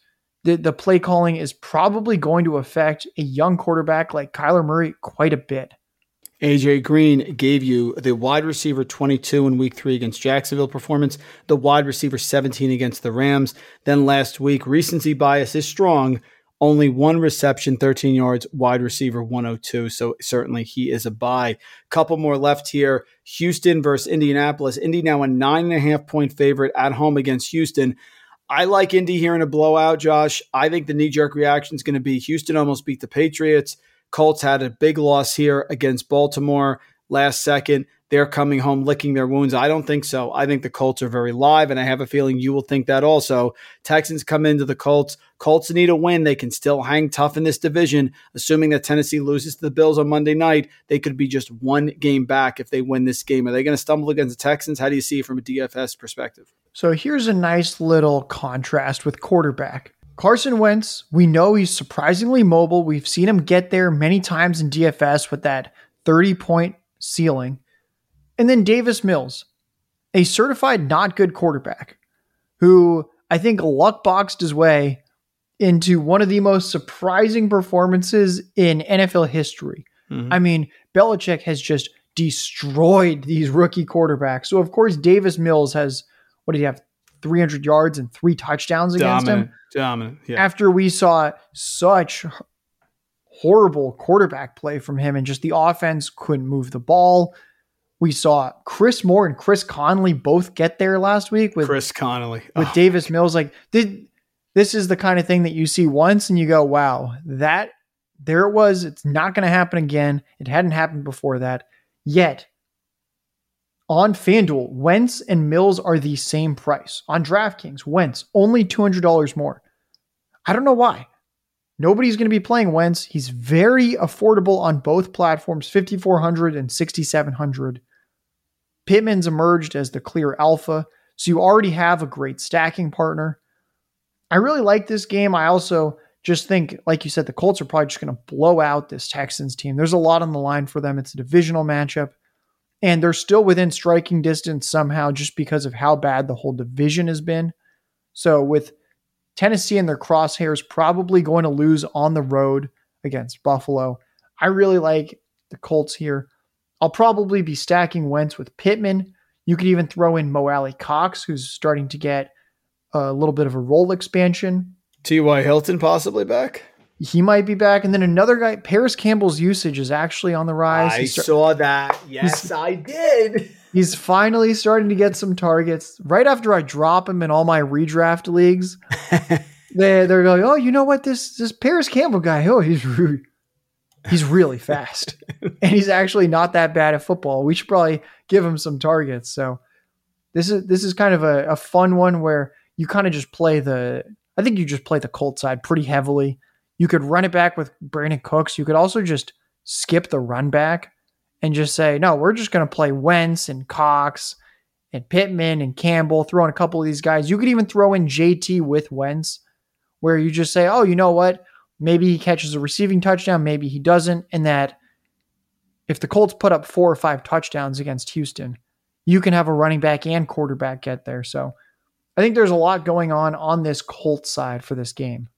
the, the play calling is probably going to affect a young quarterback like Kyler Murray quite a bit.
AJ Green gave you the wide receiver 22 in week three against Jacksonville performance, the wide receiver 17 against the Rams. Then last week, recency bias is strong only one reception, 13 yards, wide receiver 102. So certainly he is a buy. Couple more left here. Houston versus Indianapolis. Indy now a nine and a half point favorite at home against Houston. I like Indy here in a blowout, Josh. I think the knee jerk reaction is going to be Houston almost beat the Patriots. Colts had a big loss here against Baltimore last second they're coming home licking their wounds. I don't think so. I think the Colts are very live, and I have a feeling you will think that also. Texans come into the Colts. Colts need a win. They can still hang tough in this division. Assuming that Tennessee loses to the Bills on Monday night, they could be just one game back if they win this game. Are they going to stumble against the Texans? How do you see it from a DFS perspective?
So here's a nice little contrast with quarterback. Carson Wentz, we know he's surprisingly mobile. We've seen him get there many times in DFS with that 30 point ceiling. And then Davis Mills, a certified not good quarterback who I think luck boxed his way into one of the most surprising performances in NFL history. Mm-hmm. I mean, Belichick has just destroyed these rookie quarterbacks. So, of course, Davis Mills has, what did he have? 300 yards and three touchdowns against
dominant,
him.
Dominant.
Yeah. After we saw such horrible quarterback play from him and just the offense couldn't move the ball. We saw Chris Moore and Chris Conley both get there last week with
Chris Conley
with oh. Davis Mills. Like did this is the kind of thing that you see once and you go, wow, that there it was. It's not going to happen again. It hadn't happened before that. Yet on FanDuel, Wentz and Mills are the same price. On DraftKings, Wentz only $200 more. I don't know why. Nobody's going to be playing Wentz. He's very affordable on both platforms, 5400 and 6700. Pittman's emerged as the clear alpha, so you already have a great stacking partner. I really like this game. I also just think, like you said, the Colts are probably just going to blow out this Texans team. There's a lot on the line for them. It's a divisional matchup, and they're still within striking distance somehow just because of how bad the whole division has been. So, with Tennessee and their crosshairs probably going to lose on the road against Buffalo. I really like the Colts here. I'll probably be stacking Wentz with Pittman. You could even throw in Mo Alie-Cox, who's starting to get a little bit of a role expansion.
T.Y. Hilton possibly back?
He might be back. And then another guy, Parris Campbell's usage is actually on the rise.
I start- saw that. Yes, I did. [laughs]
He's finally starting to get some targets. Right after I drop him in all my redraft leagues, [laughs] they they're going, oh, you know what? This this Parris Campbell guy, oh, he's really, he's really fast, [laughs] and he's actually not that bad at football. We should probably give him some targets. So this is this is kind of a, a fun one where you kind of just play the. I think you just play the Colt side pretty heavily. You could run it back with Brandin Cooks. You could also just skip the run back and just say, no, we're just going to play Wentz and Cox and Pittman and Campbell, throw in a couple of these guys. You could even throw in JT with Wentz, where you just say, oh, you know what? Maybe he catches a receiving touchdown, maybe he doesn't. And that if the Colts put up four or five touchdowns against Houston, you can have a running back and quarterback get there. So I think there's a lot going on on this Colts side for this game.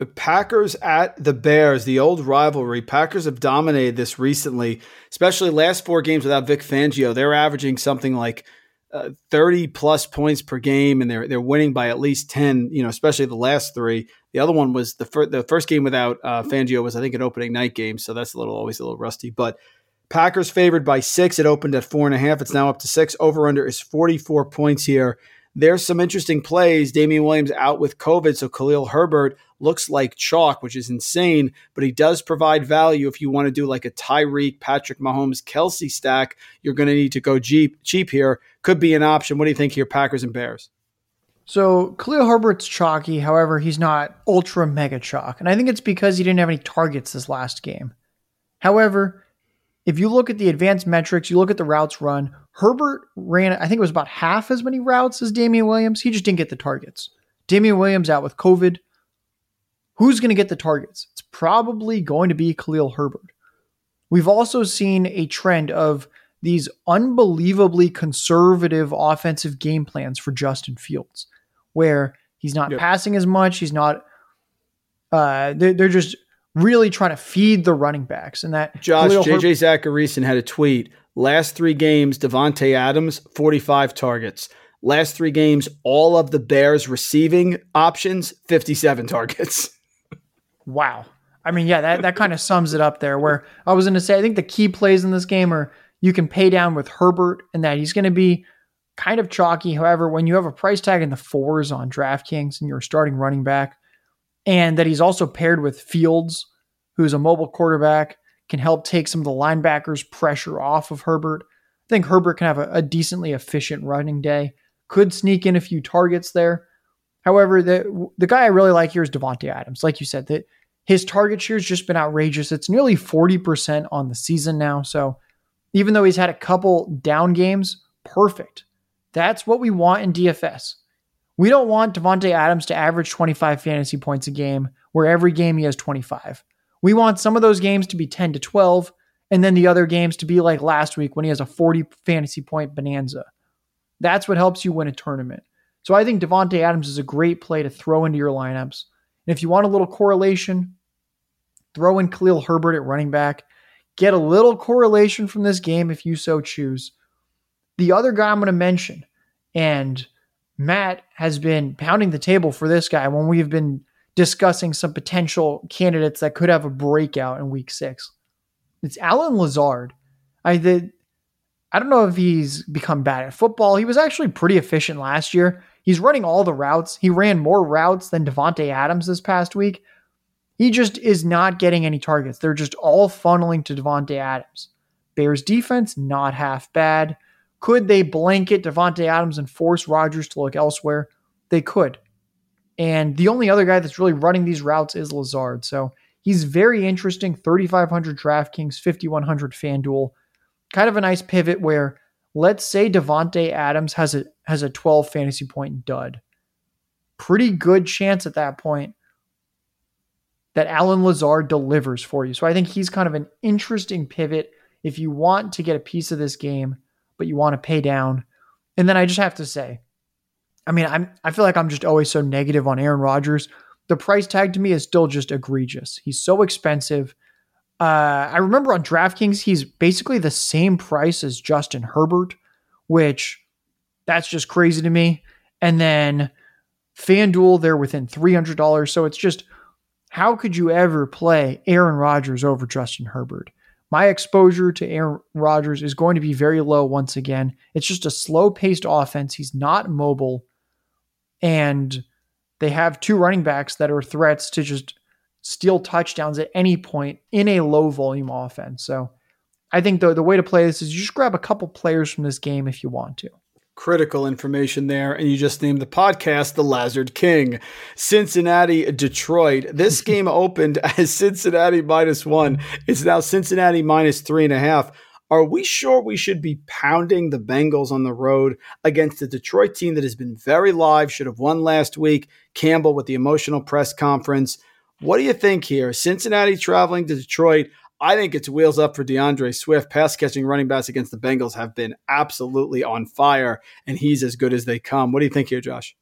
The Packers at the Bears, the old rivalry. Packers have dominated this recently, especially last four games without Vic Fangio. They're averaging something like uh, 30 plus points per game, and they're they're winning by at least 10. You know, especially the last three. The other one was the fir- the first game without uh, Fangio was I think an opening night game, so that's a little always a little rusty. But Packers favored by six. It opened at four and a half. It's now up to six. Over under is 44 points here there's some interesting plays. Damien Williams out with COVID, so Khalil Herbert looks like chalk, which is insane, but he does provide value if you want to do like a Tyreek, Patrick Mahomes, Kelce stack. You're going to need to go cheap, cheap here. Could be an option. What do you think here, Packers and Bears?
So Khalil Herbert's chalky, however, he's not ultra mega chalk. And I think it's because he didn't have any targets this last game. However, if you look at the advanced metrics, you look at the routes run, Herbert ran, I think it was about half as many routes as Damien Williams. He just didn't get the targets. Damien Williams out with COVID. Who's going to get the targets? It's probably going to be Khalil Herbert. We've also seen a trend of these unbelievably conservative offensive game plans for Justin Fields, where he's not yep. passing as much. He's not, uh, they're, they're just really trying to feed the running backs. And that
Josh, Khalil JJ Her- Zachariason had a tweet Last three games, Davante Adams, 45 targets. Last three games, all of the Bears receiving options, 57 targets. [laughs]
wow. I mean, yeah, that, that kind of sums it up there. Where I was going to say, I think the key plays in this game are you can pay down with Herbert and that he's going to be kind of chalky. However, when you have a price tag in the fours on DraftKings and you're starting running back, and that he's also paired with Fields, who's a mobile quarterback, can help take some of the linebackers' pressure off of Herbert. I think Herbert can have a, a decently efficient running day. Could sneak in a few targets there. However, the the guy I really like here is Davante Adams. Like you said, that his target share has just been outrageous. It's nearly 40% on the season now. So even though he's had a couple down games, perfect. That's what we want in DFS. We don't want Davante Adams to average 25 fantasy points a game, where every game he has 25. We want some of those games to be 10 to 12, and then the other games to be like last week when he has a 40 fantasy point bonanza. That's what helps you win a tournament. So I think Davante Adams is a great play to throw into your lineups. And if you want a little correlation, throw in Khalil Herbert at running back. Get a little correlation from this game if you so choose. The other guy I'm going to mention, and Matt has been pounding the table for this guy when we have been discussing some potential candidates that could have a breakout in week six. It's Allen Lazard. I did. I don't know if he's become bad at football. He was actually pretty efficient last year. He's running all the routes. He ran more routes than Davante Adams this past week. He just is not getting any targets. They're just all funneling to Davante Adams. Bears defense not half bad. Could they blanket Davante Adams and force Rodgers to look elsewhere? They could. And the only other guy that's really running these routes is Lazard. So he's very interesting. 3,500 DraftKings, 5,100 FanDuel. Kind of a nice pivot where let's say Davante Adams has a has a 12 fantasy point dud. Pretty good chance at that point that Allen Lazard delivers for you. So I think he's kind of an interesting pivot if you want to get a piece of this game, but you want to pay down. And then I just have to say, I mean, I'm I feel like I'm just always so negative on Aaron Rodgers. The price tag to me is still just egregious. He's so expensive. Uh, I remember on DraftKings, he's basically the same price as Justin Herbert, which that's just crazy to me. And then FanDuel, they're within $300. So it's just, how could you ever play Aaron Rodgers over Justin Herbert? My exposure to Aaron Rodgers is going to be very low once again. It's just a slow paced offense. He's not mobile. And they have two running backs that are threats to just steal touchdowns at any point in a low volume offense. So I think the, the way to play this is you just grab a couple players from this game if you want to
critical information there. And you just named the podcast The Lazard King. Cincinnati, Detroit. This [laughs] game opened as Cincinnati minus one. It's now Cincinnati minus three and a half. Are we sure we should be pounding the Bengals on the road against the Detroit team that has been very live, should have won last week? Campbell with the emotional press conference. What do you think here? Cincinnati traveling to Detroit. I think it's wheels up for DeAndre Swift. Pass catching running backs against the Bengals have been absolutely on fire, and he's as good as they come. What do you think here, Josh?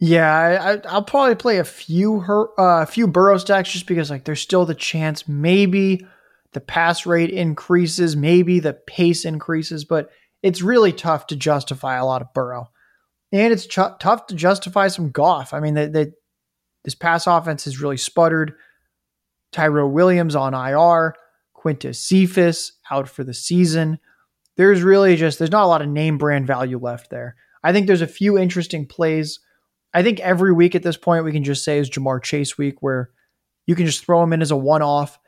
Yeah, I, will probably play a few her, uh, a few Burrow stacks just because like there's still the chance maybe the pass rate increases, maybe the pace increases, but it's really tough to justify a lot of Burrow, and it's ch- tough to justify some Goff. I mean, that this pass offense has really sputtered. Tyrell Williams on IR, Quintez Cephus out for the season. There's really just there's not a lot of name brand value left there. I think there's a few interesting plays. I think every week at this point we can just say is Ja'Marr Chase week where you can just throw him in as a one-off.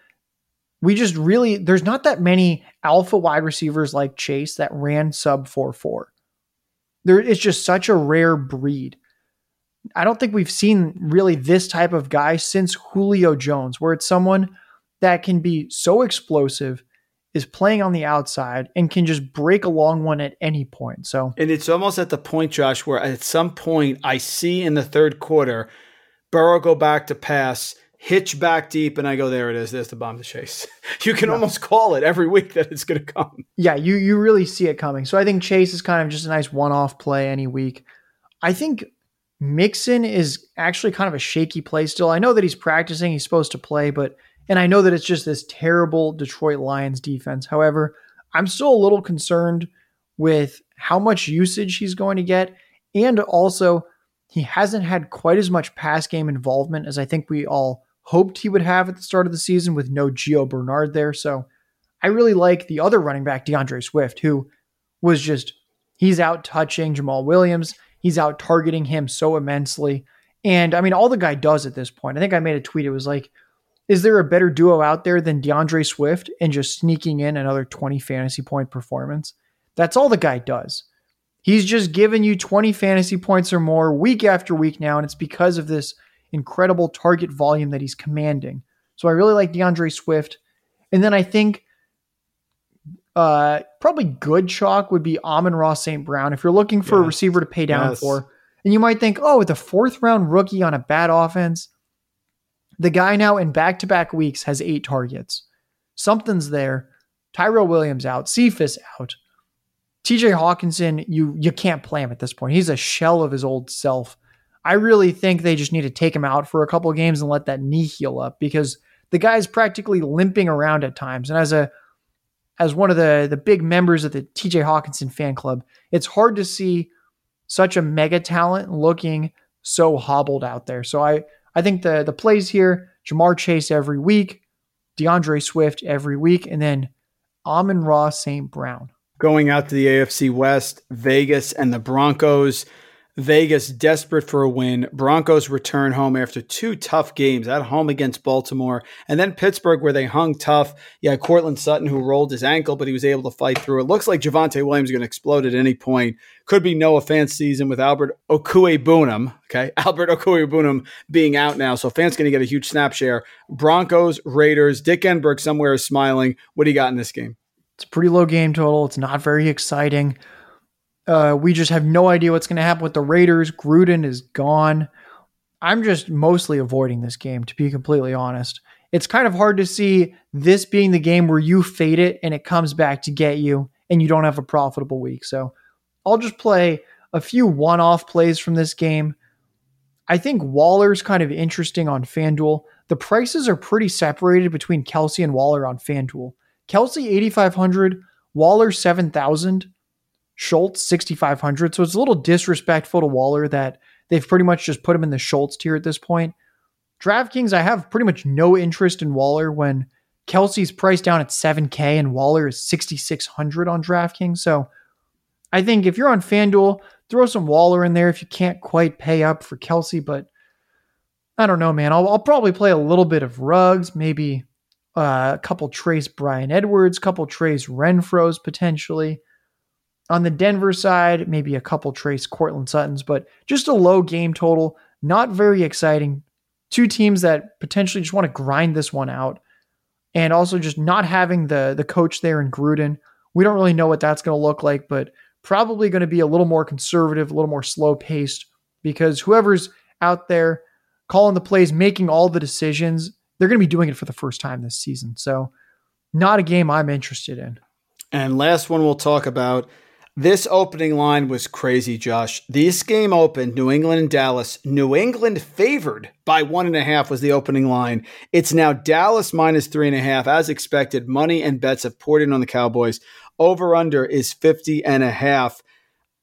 We just really there's not that many alpha wide receivers like Chase that ran sub 4-4. There it's just such a rare breed. I don't think we've seen really this type of guy since Julio Jones, where it's someone that can be so explosive, is playing on the outside, and can just break a long one at any point. So,
and it's almost at the point, Josh, where at some point I see in the third quarter, Burrow go back to pass, hitch back deep, and I go, there it is. There's the bomb to chase. [laughs] you can yeah. almost call it every week that it's going to come.
Yeah, you you really see it coming. So I think Chase is kind of just a nice one off play any week. I think Mixon is actually kind of a shaky play still. I know that he's practicing, he's supposed to play, but and I know that it's just this terrible Detroit Lions defense. However, I'm still a little concerned with how much usage he's going to get and also he hasn't had quite as much pass game involvement as I think we all hoped he would have at the start of the season with no Gio Bernard there. So I really like the other running back, DeAndre Swift, who was just he's out touching Jamaal Williams. He's out targeting him so immensely. And I mean, all the guy does at this point, I think I made a tweet. It was like, is there a better duo out there than DeAndre Swift and just sneaking in another 20 fantasy point performance? That's all the guy does. He's just given you 20 fantasy points or more week after week now, and it's because of this incredible target volume that he's commanding. So I really like DeAndre Swift. And then I think uh, probably good chalk would be Amon-Ra St. Brown. If you're looking for yes. a receiver to pay down yes. for, and you might think, oh, with a fourth round rookie on a bad offense, the guy now in back to back weeks has eight targets. Something's there. Tyrell Williams out, Cephus out. TJ Hockenson, you you can't play him at this point. He's a shell of his old self. I really think they just need to take him out for a couple of games and let that knee heal up because the guy's practically limping around at times. And as a as one of the the big members of the TJ Hockenson fan club, it's hard to see such a mega talent looking so hobbled out there. So I I think the the plays here, Ja'Marr Chase every week, DeAndre Swift every week, and then Amon-Ra St. Brown.
Going out to the AFC West, Vegas and the Broncos. Vegas desperate for a win. Broncos return home after two tough games at home against Baltimore and then Pittsburgh where they hung tough. Yeah, Courtland Sutton who rolled his ankle, but he was able to fight through. It looks like Javonte Williams is going to explode at any point. Could be Noah Fant season with Albert Okwuegbunam. Okay, [laughs] Albert Okwuegbunam being out now, so Fant's going to get a huge snap share. Broncos, Raiders. Dick Enberg somewhere is smiling. What do you got in this game?
It's a pretty low game total. It's not very exciting. Uh, we just have no idea what's going to happen with the Raiders. Gruden is gone. I'm just mostly avoiding this game, to be completely honest. It's kind of hard to see this being the game where you fade it and it comes back to get you and you don't have a profitable week. So I'll just play a few one off plays from this game. I think Waller's kind of interesting on FanDuel. The prices are pretty separated between Kelce and Waller on FanDuel. Kelce 8500, Waller 7000, Schultz 6500. So it's a little disrespectful to Waller that they've pretty much just put him in the Schultz tier at this point. DraftKings, I have pretty much no interest in Waller when Kelce's priced down at 7K and Waller is 6,600 on DraftKings. So I think if you're on FanDuel, throw some Waller in there if you can't quite pay up for Kelce. But I don't know, man. I'll, I'll probably play a little bit of Ruggs, maybe uh, a couple Trace Bryan Edwards, couple Trace Renfrows potentially. On the Denver side, maybe a couple Trace Courtland Suttons, but just a low game total. Not very exciting two teams that potentially just want to grind this one out. And also just not having the the coach there in Gruden. We don't really know what that's going to look like, but probably going to be a little more conservative, a little more slow paced because whoever's out there calling the plays, making all the decisions, they're going to be doing it for the first time this season. So, not a game I'm interested in.
And last one we'll talk about this opening line was crazy, Josh. This game opened New England and Dallas. New England favored by one and a half was the opening line. It's now Dallas minus three and a half. As expected, money and bets have poured in on the Cowboys. Over under is 50 and a half.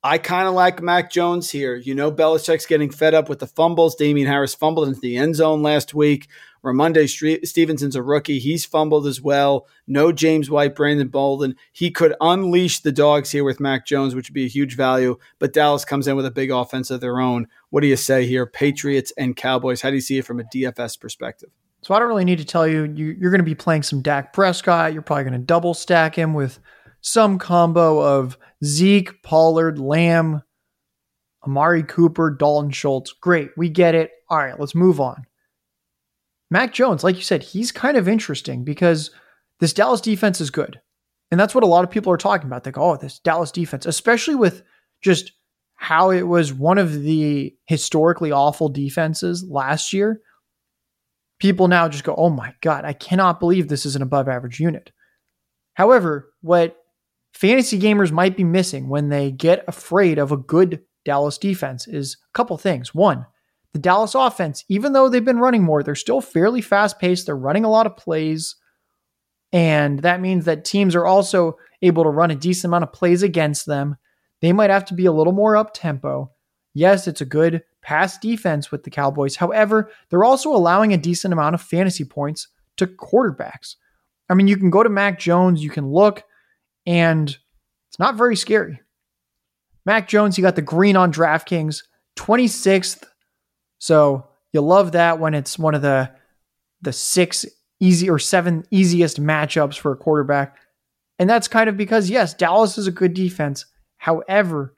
I kind of like Mac Jones here. You know, Belichick's getting fed up with the fumbles. Damien Harris fumbled into the end zone last week. Rhamondre Stevenson's a rookie. He's fumbled as well. No James White, Brandon Bolden. He could unleash the dogs here with Mac Jones, which would be a huge value. But Dallas comes in with a big offense of their own. What do you say here? Patriots and Cowboys. How do you see it from a DFS perspective?
So I don't really need to tell you, you you're going to be playing some Dak Prescott. You're probably going to double stack him with some combo of Zeke, Pollard, Lamb, Amari Cooper, Dalton Schultz. Great. We get it. All right, let's move on. Mac Jones, like you said, he's kind of interesting because this Dallas defense is good. And that's what a lot of people are talking about. They go, oh, this Dallas defense, especially with just how it was one of the historically awful defenses last year. People now just go, oh my God, I cannot believe this is an above average unit. However, what fantasy gamers might be missing when they get afraid of a good Dallas defense is a couple things. One, the Dallas offense, even though they've been running more, they're still fairly fast paced. They're running a lot of plays. And that means that teams are also able to run a decent amount of plays against them. They might have to be a little more up tempo. Yes, it's a good pass defense with the Cowboys. However, they're also allowing a decent amount of fantasy points to quarterbacks. I mean, you can go to Mac Jones, you can look, and it's not very scary. Mac Jones, you got the green on DraftKings, 26th so you love that when it's one of the the six easy or seven easiest matchups for a quarterback. And that's kind of because yes, Dallas is a good defense. However,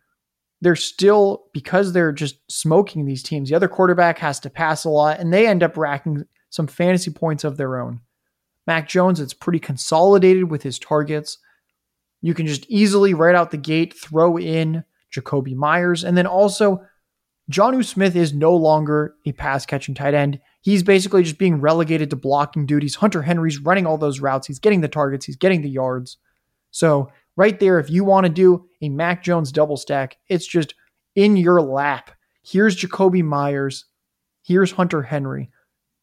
they're still because they're just smoking these teams. The other quarterback has to pass a lot and they end up racking some fantasy points of their own. Mac Jones, it's pretty consolidated with his targets. You can just easily right out the gate throw in Jakobi Meyers and then also Jonnu Smith is no longer a pass catching tight end. He's basically just being relegated to blocking duties. Hunter Henry's running all those routes. He's getting the targets, he's getting the yards. So, right there, if you want to do a Mac Jones double stack, it's just in your lap. Here's Jakobi Meyers. Here's Hunter Henry.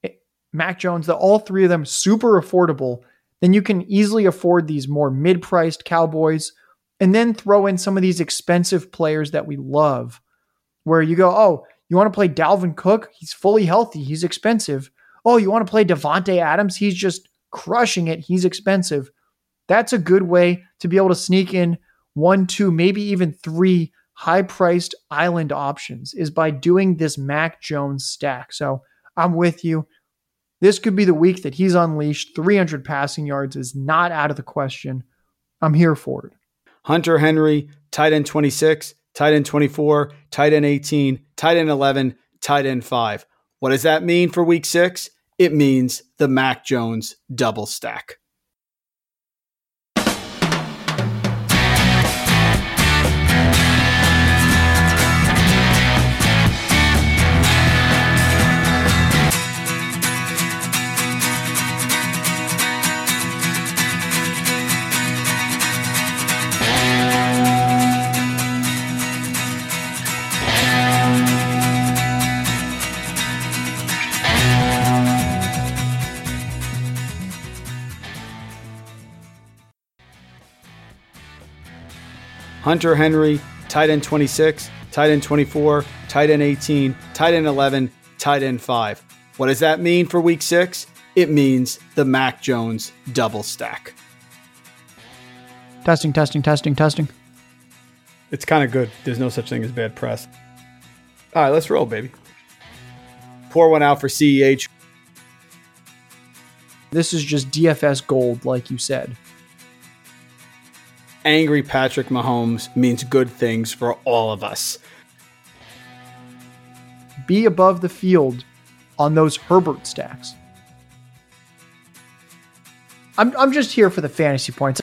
Eh, Mac Jones, the all three of them super affordable. Then you can easily afford these more mid priced Cowboys and then throw in some of these expensive players that we love where you go, oh, you want to play Dalvin Cook? He's fully healthy. He's expensive. Oh, you want to play Davante Adams? He's just crushing it. He's expensive. That's a good way to be able to sneak in one, two, maybe even three high priced island options is by doing this Mac Jones stack. So I'm with you. This could be the week that he's unleashed. 300 passing yards is not out of the question. I'm here for it.
Hunter Henry, tight end 26, tight end 24, tight end 18, tight end 11, tight end 5. What does that mean for week six? It means the Mac Jones double stack. Hunter Henry, tight end 26, tight end 24, tight end 18, tight end 11, tight end 5. What does that mean for week six? It means the Mac Jones double stack.
Testing, testing, testing, testing.
It's kind of good. There's no such thing as bad press. All right, let's roll, baby. Pour one out for CEH.
This is just DFS gold, like you said.
Angry Patrick Mahomes means good things for all of us.
Be above the field on those Herbert stacks. I'm, I'm just here for the fantasy points.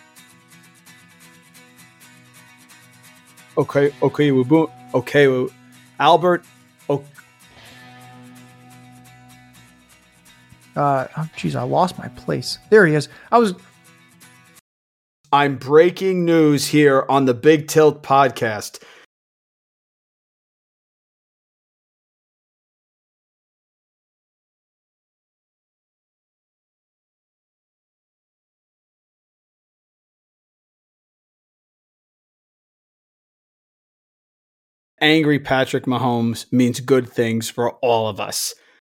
Okay, okay, we boom. Okay, we, Albert. Oh,
Uh, oh, geez, I lost my place. There he is. I was.
I'm breaking news here on the Big Tilt podcast. Angry Patrick Mahomes means good things for all of us.